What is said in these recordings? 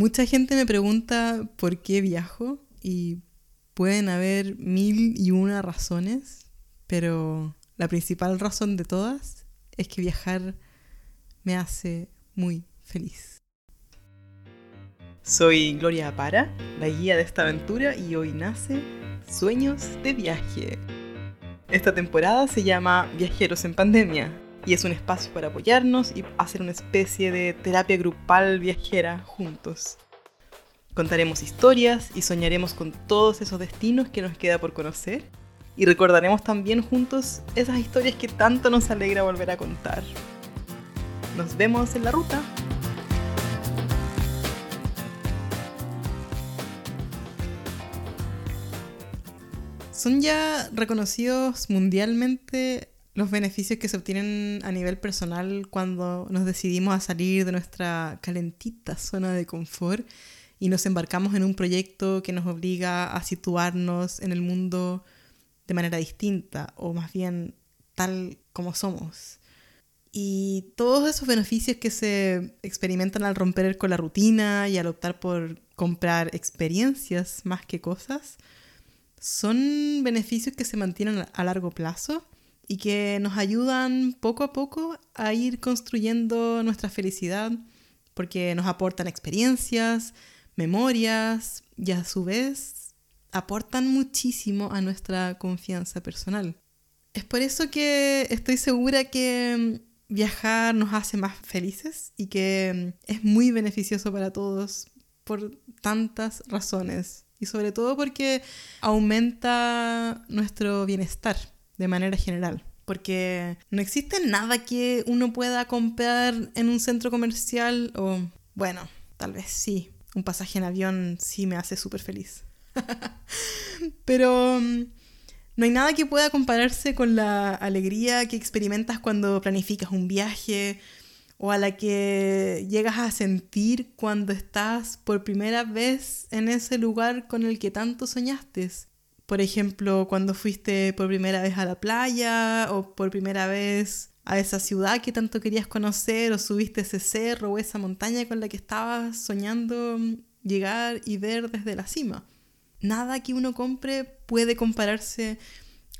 Mucha gente me pregunta por qué viajo y pueden haber mil y una razones, pero la principal razón de todas es que viajar me hace muy feliz. Soy Gloria Apara, la guía de esta aventura, y hoy nace Sueños de Viaje. Esta temporada se llama Viajeros en Pandemia y es un espacio para apoyarnos y hacer una especie de terapia grupal viajera juntos. Contaremos historias y soñaremos con todos esos destinos que nos queda por conocer y recordaremos también juntos esas historias que tanto nos alegra volver a contar. Nos vemos en la ruta. Son ya reconocidos mundialmente los beneficios que se obtienen a nivel personal cuando nos decidimos a salir de nuestra calentita zona de confort y nos embarcamos en un proyecto que nos obliga a situarnos en el mundo de manera distinta o más bien tal como somos. Y todos esos beneficios que se experimentan al romper con la rutina y al optar por comprar experiencias más que cosas, son beneficios que se mantienen a largo plazo y que nos ayudan poco a poco a ir construyendo nuestra felicidad porque nos aportan experiencias, memorias y a su vez aportan muchísimo a nuestra confianza personal. Es por eso que estoy segura que viajar nos hace más felices y que es muy beneficioso para todos por tantas razones y sobre todo porque aumenta nuestro bienestar de manera general. Porque no existe nada que uno pueda comprar en un centro comercial o, bueno, tal vez sí, un pasaje en avión sí me hace súper feliz. Pero mm, no hay nada que pueda compararse con la alegría que experimentas cuando planificas un viaje o a la que llegas a sentir cuando estás por primera vez en ese lugar con el que tanto soñaste. Por ejemplo, cuando fuiste por primera vez a la playa o por primera vez a esa ciudad que tanto querías conocer o subiste ese cerro o esa montaña con la que estabas soñando llegar y ver desde la cima. Nada que uno compre puede compararse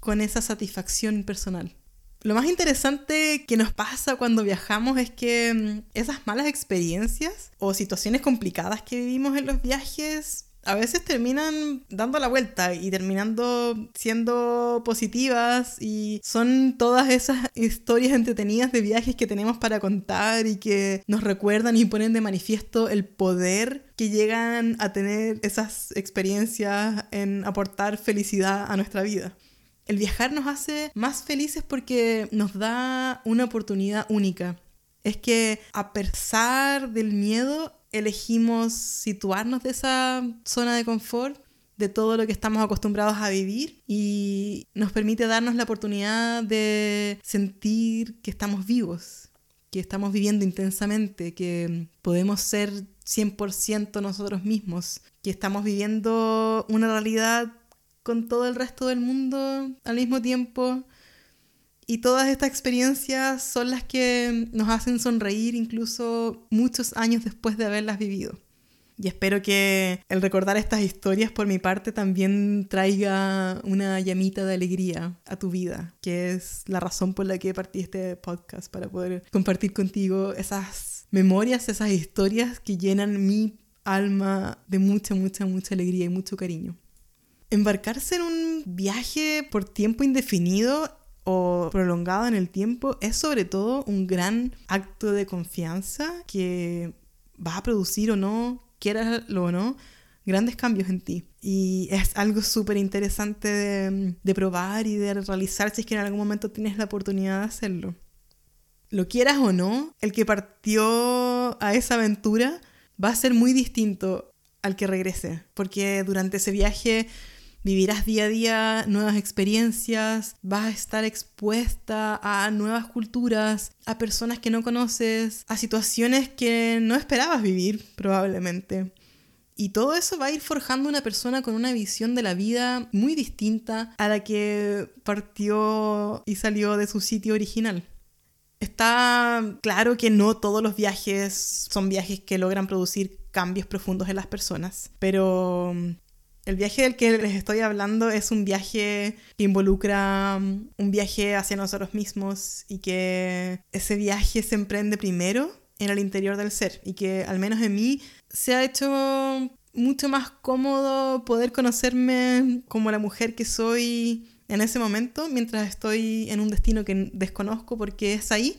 con esa satisfacción personal. Lo más interesante que nos pasa cuando viajamos es que mm, esas malas experiencias o situaciones complicadas que vivimos en los viajes a veces terminan dando la vuelta y terminando siendo positivas y son todas esas historias entretenidas de viajes que tenemos para contar y que nos recuerdan y ponen de manifiesto el poder que llegan a tener esas experiencias en aportar felicidad a nuestra vida. El viajar nos hace más felices porque nos da una oportunidad única. Es que a pesar del miedo, elegimos situarnos de esa zona de confort, de todo lo que estamos acostumbrados a vivir y nos permite darnos la oportunidad de sentir que estamos vivos, que estamos viviendo intensamente, que podemos ser 100% nosotros mismos, que estamos viviendo una realidad con todo el resto del mundo al mismo tiempo. Y todas estas experiencias son las que nos hacen sonreír incluso muchos años después de haberlas vivido. Y espero que el recordar estas historias por mi parte también traiga una llamita de alegría a tu vida, que es la razón por la que partí este podcast, para poder compartir contigo esas memorias, esas historias que llenan mi alma de mucha, mucha, mucha alegría y mucho cariño. Embarcarse en un viaje por tiempo indefinido prolongado en el tiempo es sobre todo un gran acto de confianza que va a producir o no, quieraslo o no, grandes cambios en ti. Y es algo súper interesante de, de, probar y de realizar si es que en algún momento tienes la oportunidad de hacerlo. Lo quieras o no, el que partió a esa aventura va a ser muy distinto al que regrese, porque durante ese viaje Vivirás día a día nuevas experiencias, vas a estar expuesta a nuevas culturas, a personas que no conoces, a situaciones que no esperabas vivir probablemente. Y todo eso va a ir forjando una persona con una visión de la vida muy distinta a la que partió y salió de su sitio original. Está claro que no todos los viajes son viajes que logran producir cambios profundos en las personas, pero el viaje del que les estoy hablando es un viaje que involucra mm, un viaje hacia nosotros mismos y que ese viaje se emprende primero en el interior del ser y que al menos en mí se ha hecho mucho más cómodo poder conocerme como la mujer que soy en ese momento mientras estoy en un destino que desconozco porque es ahí,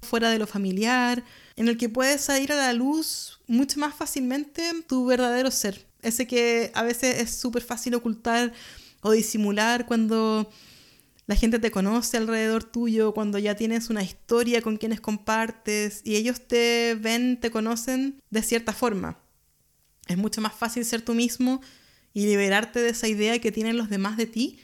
fuera de lo familiar, en el que puedes salir a la luz mucho más fácilmente tu verdadero ser. Ese que a veces es súper fácil ocultar o disimular cuando la gente te conoce alrededor tuyo, cuando ya tienes una historia con quienes compartes y ellos te ven, te conocen de cierta forma. Es mucho más fácil ser tú mismo y liberarte de esa idea que tienen los demás de ti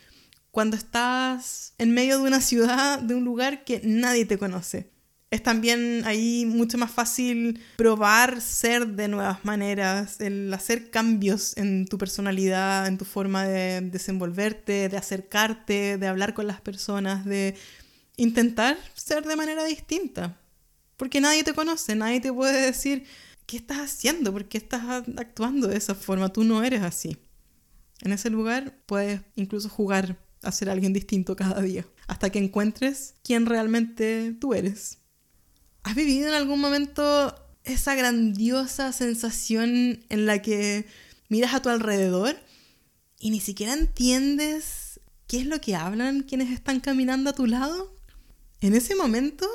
cuando estás en medio de una ciudad, de un lugar que nadie te conoce. Es también ahí mucho más fácil probar ser de nuevas maneras, el hacer cambios en tu personalidad, en tu forma de desenvolverte, de acercarte, de hablar con las personas, de intentar ser de manera distinta. Porque nadie te conoce, nadie te puede decir, ¿qué estás haciendo? ¿Por qué estás actuando de esa forma? Tú no eres así. En ese lugar puedes incluso jugar a ser alguien distinto cada día, hasta que encuentres quién realmente tú eres. ¿Has vivido en algún momento esa grandiosa sensación en la que miras a tu alrededor y ni siquiera entiendes qué es lo que hablan quienes están caminando a tu lado? En ese momento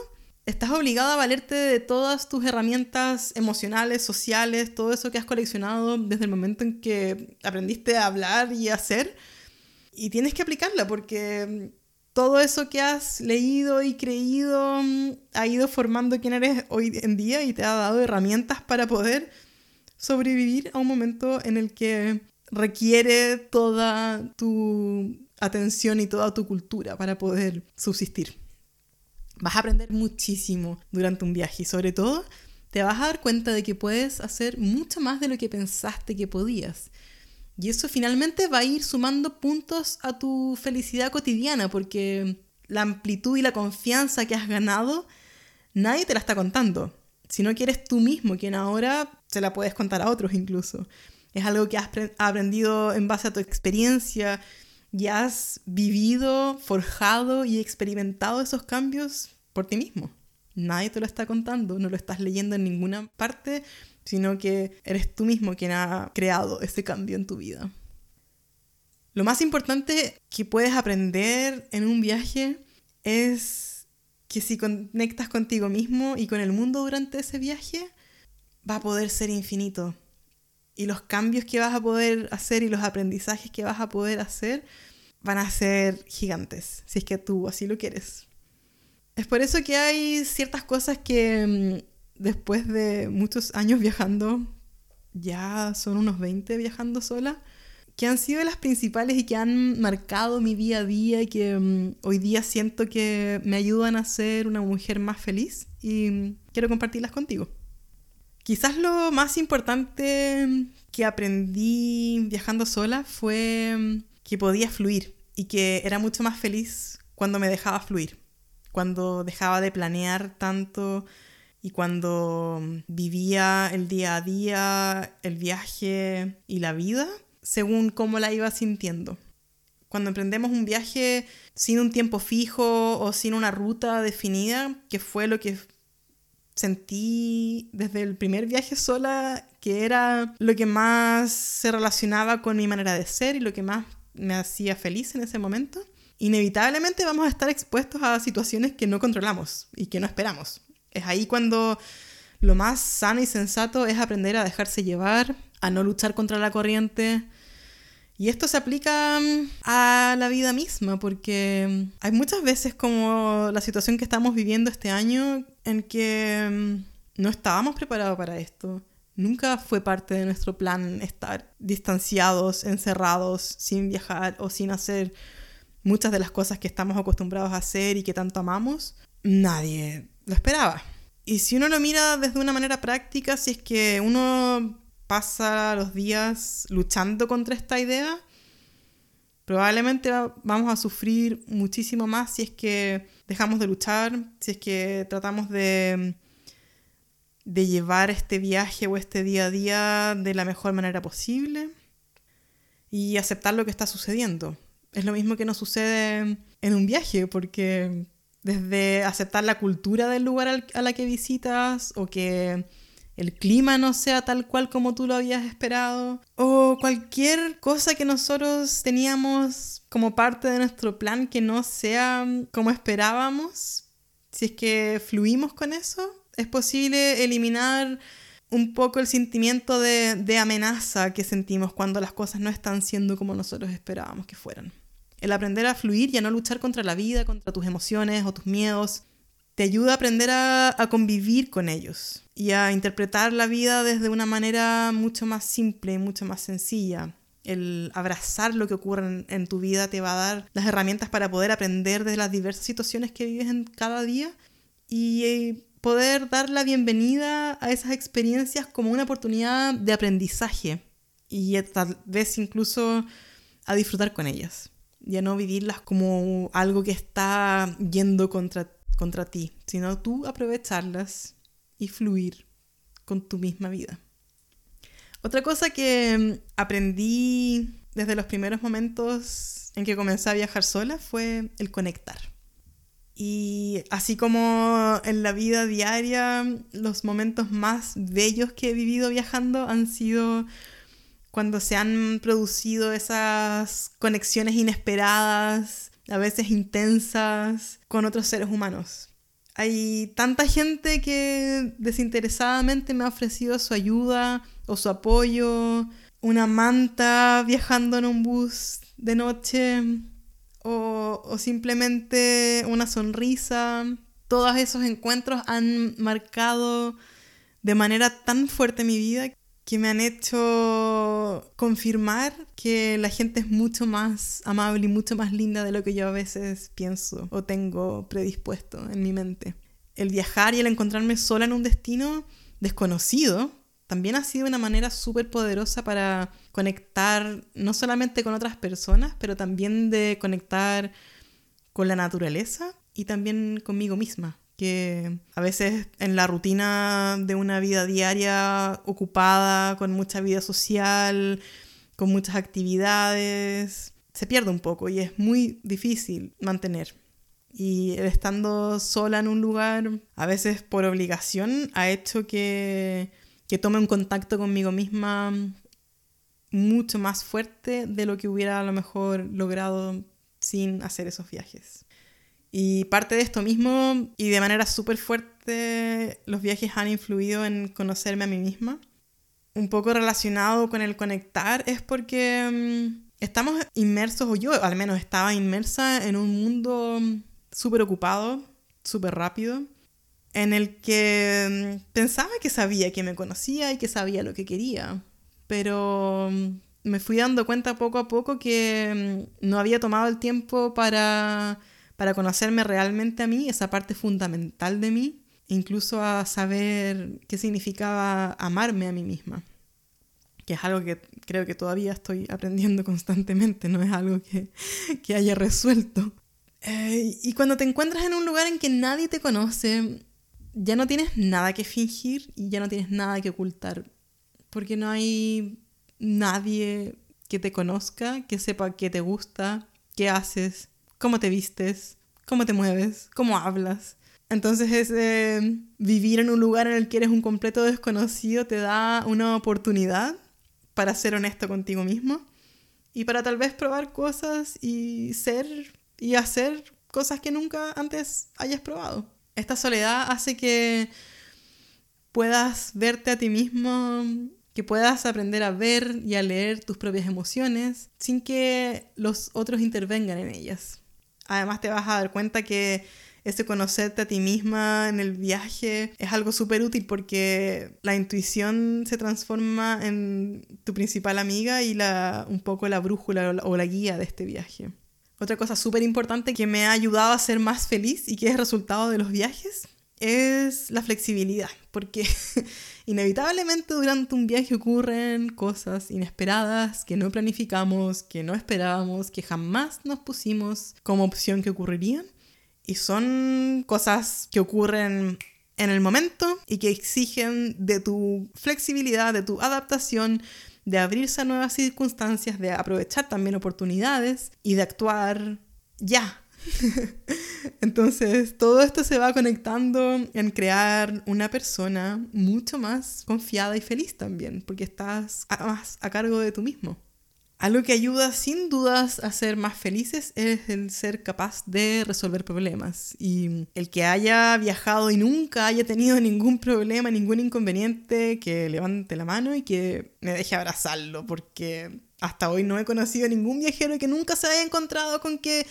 estás obligado a valerte de todas tus herramientas emocionales, sociales, todo eso que has coleccionado desde el momento en que aprendiste a hablar y a hacer. Y tienes que aplicarla porque todo eso que has leído y creído mm, ha ido formando quién eres hoy en día y te ha dado herramientas para poder sobrevivir a un momento en el que requiere toda tu atención y toda tu cultura para poder subsistir. Vas a aprender muchísimo durante un viaje y sobre todo te vas a dar cuenta de que puedes hacer mucho más de lo que pensaste que podías. Y eso finalmente va a ir sumando puntos a tu felicidad cotidiana porque la amplitud y la confianza que has ganado nadie te la está contando, sino que eres tú mismo quien ahora se la puedes contar a otros incluso. Es algo que has aprendido en base a tu experiencia y has vivido, forjado y experimentado esos cambios por ti mismo. Nadie te lo está contando, no lo estás leyendo en ninguna parte, sino que eres tú mismo quien ha creado ese cambio en tu vida. Lo más importante que puedes aprender en un viaje es que si conectas contigo mismo y con el mundo durante ese viaje, va a poder ser infinito. Y los cambios que vas a poder hacer y los aprendizajes que vas a poder hacer van a ser gigantes, si es que tú así lo quieres. Es por eso que hay ciertas cosas que mm, después de muchos años viajando, ya son unos 20 viajando sola, que han sido las principales y que han marcado mi día a día y que mm, hoy día siento que me ayudan a ser una mujer más feliz y mm, quiero compartirlas contigo. Quizás lo más importante que aprendí viajando sola fue que podía fluir y que era mucho más feliz cuando me dejaba fluir cuando dejaba de planear tanto y cuando vivía el día a día, el viaje y la vida según cómo la iba sintiendo. Cuando emprendemos un viaje sin un tiempo fijo o sin una ruta definida, que fue lo que sentí desde el primer viaje sola, que era lo que más se relacionaba con mi manera de ser y lo que más me hacía feliz en ese momento, inevitablemente vamos a estar expuestos a situaciones que no controlamos y que no esperamos. Es ahí cuando lo más sano y sensato es aprender a dejarse llevar, a no luchar contra la corriente. Y esto se aplica mm, a la vida misma, porque mm, hay muchas veces como la situación que estamos viviendo este año en que mm, no estábamos preparados para esto. Nunca fue parte de nuestro plan estar distanciados, encerrados, sin viajar o sin hacer muchas de las cosas que estamos acostumbrados a hacer y que tanto amamos, nadie lo esperaba. Y si uno lo mira desde una manera práctica, si es que uno pasa los días luchando contra esta idea, Probablemente vamos a sufrir muchísimo más si es que dejamos de luchar, si es que tratamos de, de llevar este viaje o este día a día de la mejor manera posible y aceptar lo que está sucediendo. Es lo mismo que nos sucede en un viaje, porque desde aceptar la cultura del lugar a la que visitas o que el clima no sea tal cual como tú lo habías esperado, o cualquier cosa que nosotros teníamos como parte de nuestro plan que no sea como esperábamos, si es que fluimos con eso, es posible eliminar un poco el sentimiento de, de amenaza que sentimos cuando las cosas no están siendo como nosotros esperábamos que fueran. El aprender a fluir y a no luchar contra la vida, contra tus emociones o tus miedos, te ayuda a aprender a, convivir con ellos y a interpretar la vida desde una manera mucho más simple, mucho más sencilla. El abrazar lo que ocurre en, tu vida te va a dar las herramientas para poder aprender de las diversas situaciones que vives en cada día y eh, poder dar la bienvenida a esas experiencias como una oportunidad de aprendizaje y tal vez incluso a disfrutar con ellas y no vivirlas como algo que está yendo contra contra ti, sino tú aprovecharlas y fluir con tu misma vida. Otra cosa que mm, aprendí desde los primeros momentos en que comencé a viajar sola fue el conectar. Y así como en la vida diaria, los momentos más bellos que he vivido viajando han sido cuando se han producido esas conexiones inesperadas, a veces intensas, con otros seres humanos. Hay tanta gente que desinteresadamente me ha ofrecido su ayuda o su apoyo, una manta viajando en un bus de noche o, o simplemente una sonrisa. Todos esos encuentros han marcado de manera tan fuerte mi vida que me han hecho confirmar que la gente es mucho más amable y mucho más linda de lo que yo a veces pienso o tengo predispuesto en mi mente. El viajar y el encontrarme sola en un destino desconocido también ha sido una manera súper poderosa para conectar no solamente con otras personas, pero también de conectar con la naturaleza y también conmigo misma que a veces en la rutina de una vida diaria ocupada, con mucha vida social, con muchas actividades, se pierde un poco y es muy difícil mantener. Y estando sola en un lugar, a veces por obligación, ha hecho que, que tome un contacto conmigo misma mucho más fuerte de lo que hubiera a lo mejor logrado sin hacer esos viajes. Y parte de esto mismo, y de manera súper fuerte, los viajes han influido en conocerme a mí misma. Un poco relacionado con el conectar es porque mm, estamos inmersos, o yo al menos estaba inmersa en un mundo súper ocupado, súper rápido, en el que mm, pensaba que sabía que me conocía y que sabía lo que quería, pero mm, me fui dando cuenta poco a poco que no había tomado el tiempo para para conocerme realmente a mí, esa parte fundamental de mí, incluso a saber qué significaba amarme a mí misma, que es algo que creo que todavía estoy aprendiendo constantemente, no es algo que, haya resuelto. Eh, y cuando te encuentras en un lugar en que nadie te conoce, ya no tienes nada que fingir y ya no tienes nada que ocultar, porque no hay nadie que te conozca, que sepa qué te gusta, qué haces, cómo te vistes, cómo te mueves, cómo hablas. Entonces ese vivir en un lugar en el que eres un completo desconocido te da una oportunidad para ser honesto contigo mismo y para tal vez probar cosas y ser y hacer cosas que nunca antes hayas probado. Esta soledad hace que puedas verte a ti mismo, que puedas aprender a ver y a leer tus propias emociones sin que los otros intervengan en ellas. Además te vas a dar cuenta que ese conocerte a ti misma en el viaje es algo súper útil porque la intuición se transforma en tu principal amiga y la, un poco la brújula o la, guía de este viaje. Otra cosa súper importante que me ha ayudado a ser más feliz y que es resultado de los viajes es la flexibilidad, porque inevitablemente durante un viaje ocurren cosas inesperadas que no planificamos, que no esperábamos, que jamás nos pusimos como opción que ocurrirían. Y son cosas que ocurren en el momento y que exigen de tu flexibilidad, de tu adaptación, de abrirse a nuevas circunstancias, de aprovechar también oportunidades y de actuar ya. Entonces, todo esto se va conectando en crear una persona mucho más confiada y feliz también, porque estás más a cargo de tú mismo. Algo que ayuda sin dudas a ser más felices es el ser capaz de resolver problemas. Y el que haya viajado y nunca haya tenido ningún problema, ningún inconveniente, que levante la mano y que me deje abrazarlo, porque hasta hoy no he conocido a ningún viajero que nunca se haya encontrado con que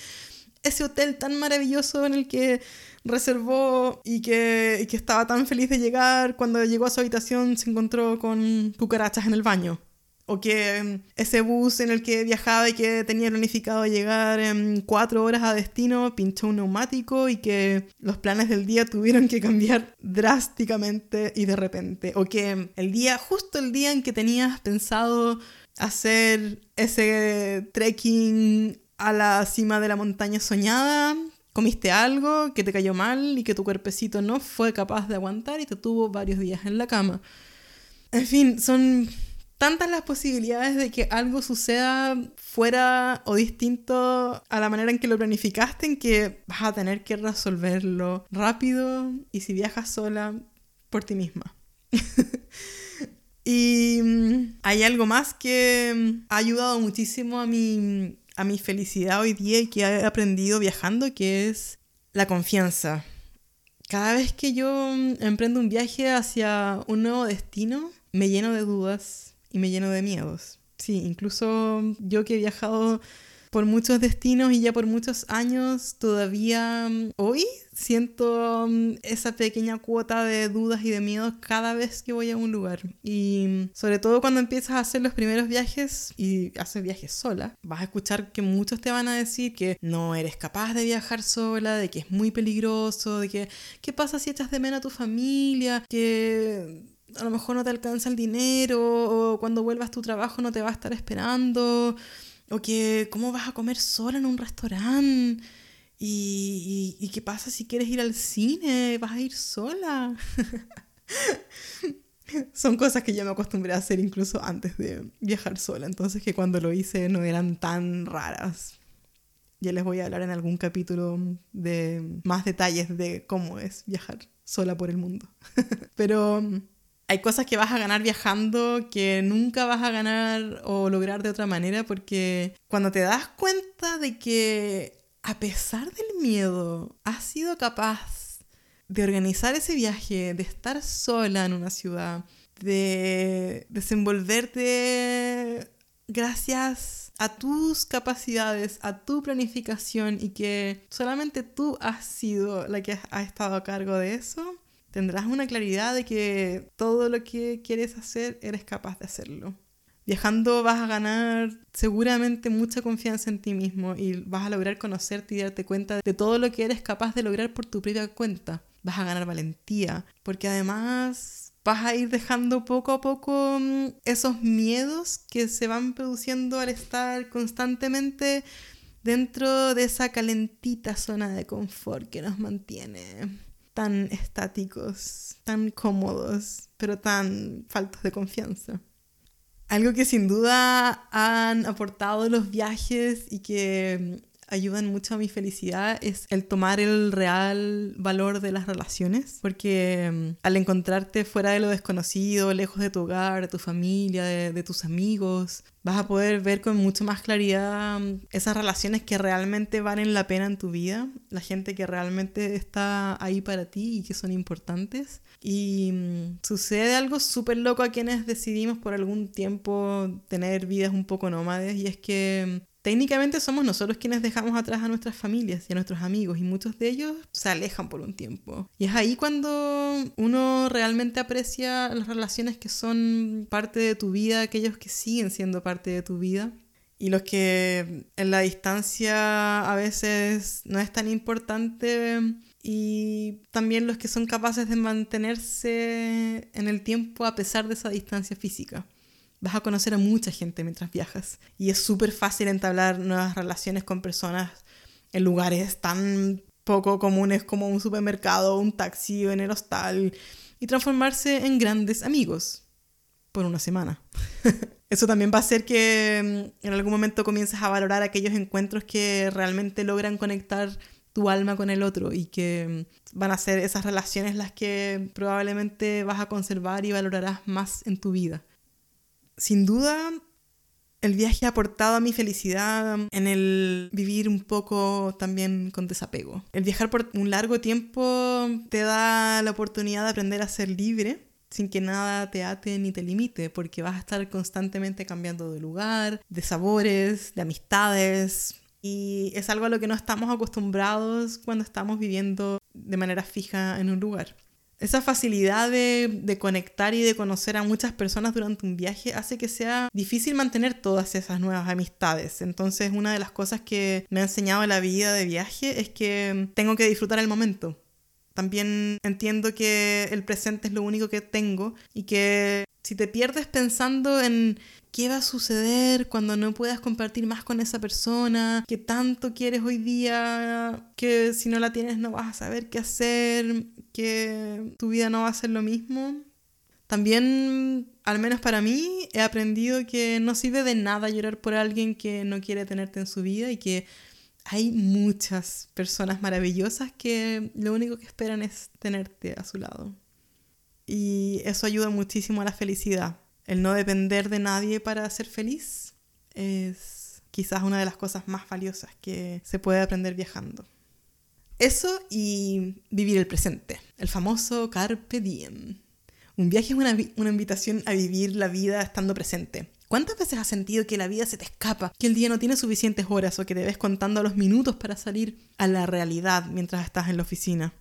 ese hotel tan maravilloso en el que reservó y que, que estaba tan feliz de llegar, cuando llegó a su habitación se encontró con cucarachas en el baño. O que mm, ese bus en el que viajaba y que tenía planificado llegar en cuatro horas a destino pinchó un neumático y que los planes del día tuvieron que cambiar drásticamente y de repente. O que el día, justo el día en que tenías pensado hacer ese trekking a la cima de la montaña soñada, comiste algo que te cayó mal y que tu cuerpecito no fue capaz de aguantar y te tuvo varios días en la cama. En fin, son tantas las posibilidades de que algo suceda fuera o distinto a la manera en que lo planificaste, en que vas a tener que resolverlo rápido y si viajas sola, por ti misma. y mm, hay algo más que ha ayudado muchísimo a mi, a mi felicidad hoy día y que he aprendido viajando, que es la confianza. Cada vez que yo mm, emprendo un viaje hacia un nuevo destino, me lleno de dudas, y me lleno de miedos. Sí, incluso yo que he viajado por muchos destinos y ya por muchos años, todavía mm, hoy siento mm, esa pequeña cuota de dudas y de miedos cada vez que voy a un lugar. Y mm, sobre todo cuando empiezas a hacer los primeros viajes y haces viajes sola, vas a escuchar que muchos te van a decir que no eres capaz de viajar sola, de que es muy peligroso, de que qué pasa si echas de menos a tu familia, que a lo mejor no te alcanza el dinero, o cuando vuelvas tu trabajo no te va a estar esperando, o que cómo vas a comer sola en un restaurante, y, qué pasa si quieres ir al cine, vas a ir sola. Son cosas que yo me acostumbré a hacer incluso antes de viajar sola, entonces que cuando lo hice no eran tan raras. Ya les voy a hablar en algún capítulo de más detalles de cómo es viajar sola por el mundo. Pero hay cosas que vas a ganar viajando que nunca vas a ganar o lograr de otra manera porque cuando te das cuenta de que a pesar del miedo has sido capaz de organizar ese viaje, de estar sola en una ciudad, de desenvolverte gracias a tus capacidades, a tu planificación y que solamente tú has sido la que ha estado a cargo de eso, tendrás una claridad de que todo lo que quieres hacer eres capaz de hacerlo. Viajando vas a ganar seguramente mucha confianza en ti mismo y vas a lograr conocerte y darte cuenta de todo lo que eres capaz de lograr por tu propia cuenta. Vas a ganar valentía, porque además vas a ir dejando poco a poco mm, esos miedos que se van produciendo al estar constantemente dentro de esa calentita zona de confort que nos mantiene tan estáticos, tan cómodos, pero tan faltos de confianza. Algo que sin duda han aportado los viajes y que ayudan mucho a mi felicidad es el tomar el real valor de las relaciones, porque mm, al encontrarte fuera de lo desconocido, lejos de tu hogar, de tu familia, de, tus amigos, vas a poder ver con mucho más claridad mm, esas relaciones que realmente valen la pena en tu vida, la gente que realmente está ahí para ti y que son importantes. Y mm, sucede algo súper loco a quienes decidimos por algún tiempo tener vidas un poco nómades y es que técnicamente somos nosotros quienes dejamos atrás a nuestras familias y a nuestros amigos y muchos de ellos se alejan por un tiempo. Y es ahí cuando uno realmente aprecia las relaciones que son parte de tu vida, aquellos que siguen siendo parte de tu vida. Y los que en la distancia a veces no es tan importante y también los que son capaces de mantenerse en el tiempo a pesar de esa distancia física. Vas a conocer a mucha gente mientras viajas y es súper fácil entablar nuevas relaciones con personas en lugares tan poco comunes como un supermercado, un taxi o en el hostal y transformarse en grandes amigos por una semana. Eso también va a hacer que mm, en algún momento comiences a valorar aquellos encuentros que realmente logran conectar tu alma con el otro y que mm, van a ser esas relaciones las que probablemente vas a conservar y valorarás más en tu vida. Sin duda, el viaje ha aportado a mi felicidad en el vivir un poco también con desapego. El viajar por un largo tiempo te da la oportunidad de aprender a ser libre sin que nada te ate ni te limite, porque vas a estar constantemente cambiando de lugar, de sabores, de amistades, y es algo a lo que no estamos acostumbrados cuando estamos viviendo de manera fija en un lugar. Esa facilidad de, conectar y de conocer a muchas personas durante un viaje hace que sea difícil mantener todas esas nuevas amistades. Entonces una de las cosas que me ha enseñado la vida de viaje es que tengo que disfrutar el momento. También entiendo que el presente es lo único que tengo y que si te pierdes pensando en qué va a suceder cuando no puedas compartir más con esa persona, qué tanto quieres hoy día, que si no la tienes no vas a saber qué hacer, que tu vida no va a ser lo mismo. También, al menos para mí, he aprendido que no sirve de nada llorar por alguien que no quiere tenerte en su vida y que hay muchas personas maravillosas que lo único que esperan es tenerte a su lado. Y eso ayuda muchísimo a la felicidad. El no depender de nadie para ser feliz es quizás una de las cosas más valiosas que se puede aprender viajando. Eso y vivir el presente, el famoso carpe diem. Un viaje es una, una, invitación a vivir la vida estando presente. ¿Cuántas veces has sentido que la vida se te escapa, que el día no tiene suficientes horas o que te ves contando los minutos para salir a la realidad mientras estás en la oficina?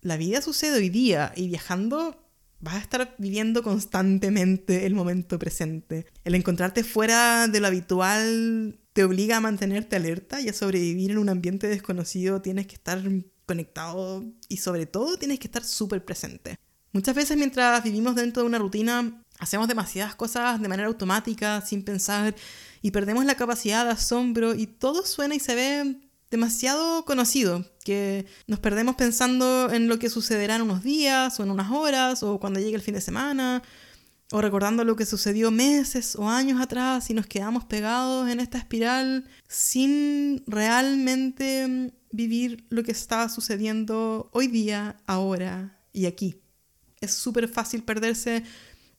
La vida sucede hoy día y viajando vas a estar viviendo constantemente el momento presente. El encontrarte fuera de lo habitual te obliga a mantenerte alerta y a sobrevivir en un ambiente desconocido tienes que estar conectado y sobre todo tienes que estar súper presente. Muchas veces mientras vivimos dentro de una rutina hacemos demasiadas cosas de manera automática, sin pensar, y perdemos la capacidad de asombro y todo suena y se ve demasiado conocido, que nos perdemos pensando en lo que sucederá en unos días o en unas horas o cuando llegue el fin de semana o recordando lo que sucedió meses o años atrás y nos quedamos pegados en esta espiral sin realmente vivir lo que está sucediendo hoy día, ahora y aquí. Es súper fácil perderse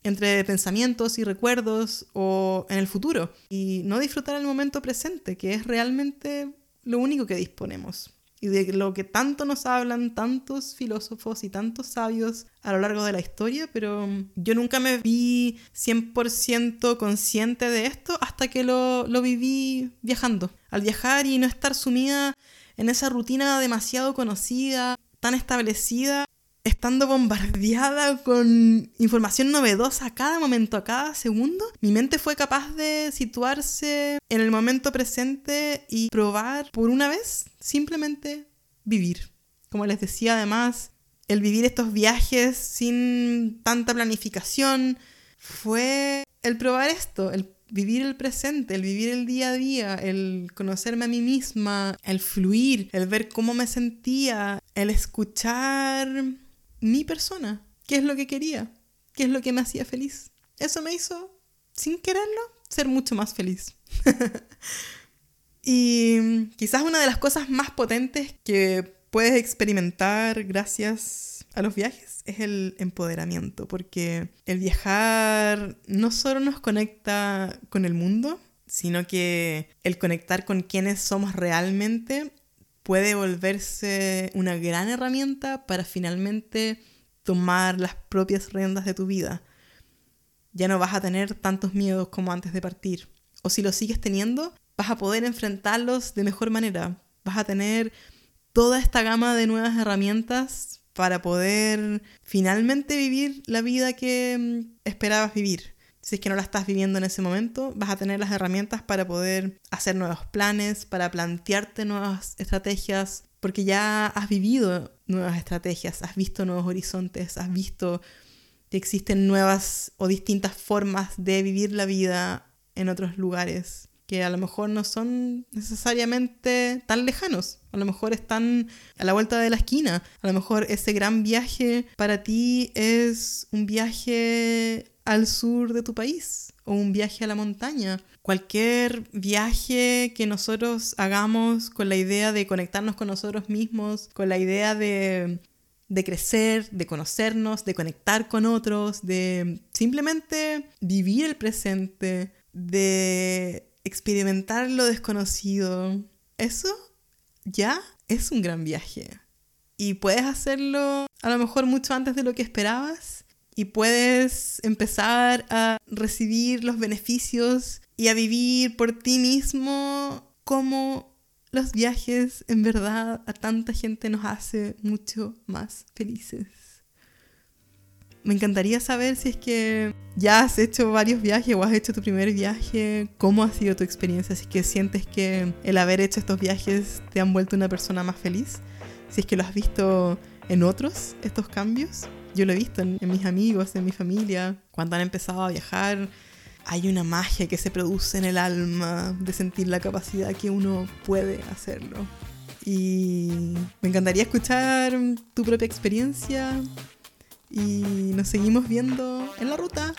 entre pensamientos y recuerdos o en el futuro y no disfrutar el momento presente, que es realmente lo único que disponemos y de lo que tanto nos hablan tantos filósofos y tantos sabios a lo largo de la historia, pero yo nunca me vi 100% consciente de esto hasta que lo, lo viví viajando. Al viajar y no estar sumida en esa rutina demasiado conocida, tan establecida, estando bombardeada con información novedosa a cada momento, a cada segundo, mi mente fue capaz de situarse en el momento presente y probar por una vez simplemente vivir. Como les decía además, el vivir estos viajes sin tanta planificación fue el probar esto, el vivir el presente, el vivir el día a día, el conocerme a mí misma, el fluir, el ver cómo me sentía, el escuchar mi persona, qué es lo que quería, qué es lo que me hacía feliz. Eso me hizo, sin quererlo, ser mucho más feliz. y quizás una de las cosas más potentes que puedes experimentar gracias a los viajes es el empoderamiento, porque el viajar no solo nos conecta con el mundo, sino que el conectar con quienes somos realmente puede volverse una gran herramienta para finalmente tomar las propias riendas de tu vida. Ya no vas a tener tantos miedos como antes de partir. O si los sigues teniendo, vas a poder enfrentarlos de mejor manera. Vas a tener toda esta gama de nuevas herramientas para poder finalmente vivir la vida que mm, esperabas vivir. Si es que no la estás viviendo en ese momento, vas a tener las herramientas para poder hacer nuevos planes, para plantearte nuevas estrategias, porque ya has vivido nuevas estrategias, has visto nuevos horizontes, has visto que existen nuevas o distintas formas de vivir la vida en otros lugares a lo mejor no son necesariamente tan lejanos, a lo mejor están a la vuelta de la esquina, a lo mejor ese gran viaje para ti es un viaje al sur de tu país o un viaje a la montaña. Cualquier viaje que nosotros hagamos con la idea de conectarnos con nosotros mismos, con la idea de, de crecer, de conocernos, de conectar con otros, de simplemente vivir el presente, de experimentar lo desconocido, eso ya es un gran viaje. Y puedes hacerlo a lo mejor mucho antes de lo que esperabas y puedes empezar a recibir los beneficios y a vivir por ti mismo como los viajes en verdad a tanta gente nos hace mucho más felices. Me encantaría saber si es que ya has hecho varios viajes o has hecho tu primer viaje, cómo ha sido tu experiencia, si es que sientes que el haber hecho estos viajes te han vuelto una persona más feliz, si es que lo has visto en otros, estos cambios. Yo lo he visto en, en mis amigos, en mi familia, cuando han empezado a viajar, hay una magia que se produce en el alma de sentir la capacidad que uno puede hacerlo. Y me encantaría escuchar tu propia experiencia, y nos seguimos viendo en la ruta.